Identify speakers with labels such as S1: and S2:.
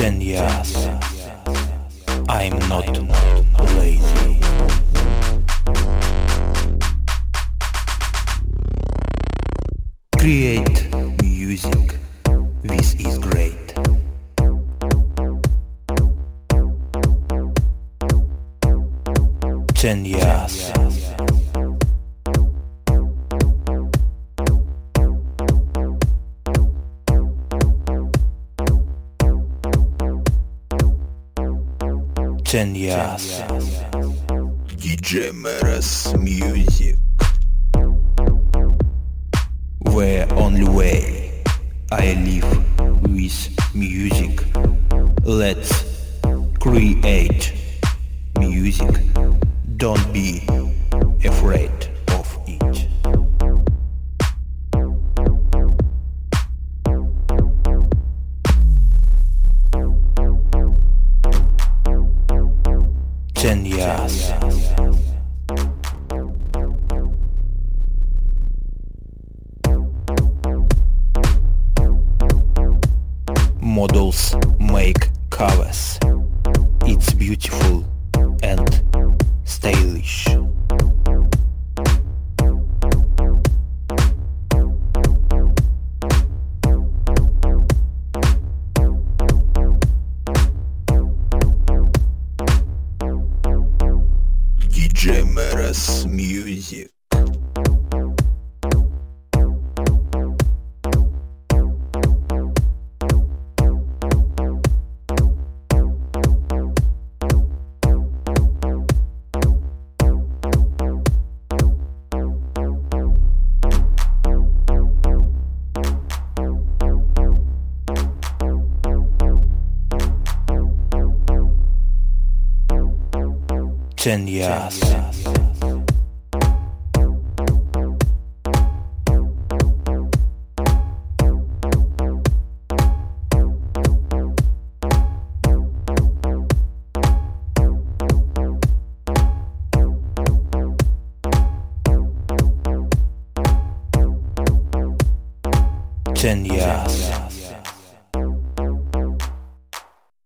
S1: Ten years. I'm not lazy. Create music. This is great. Ten years. Ten years. DJ Meres Music. The only way I live with music. Let's create music. Don't be afraid 10 years. Models make covers. It's beautiful and stylish. Jim Music. DJ Meres Music. Ten years. Ten years.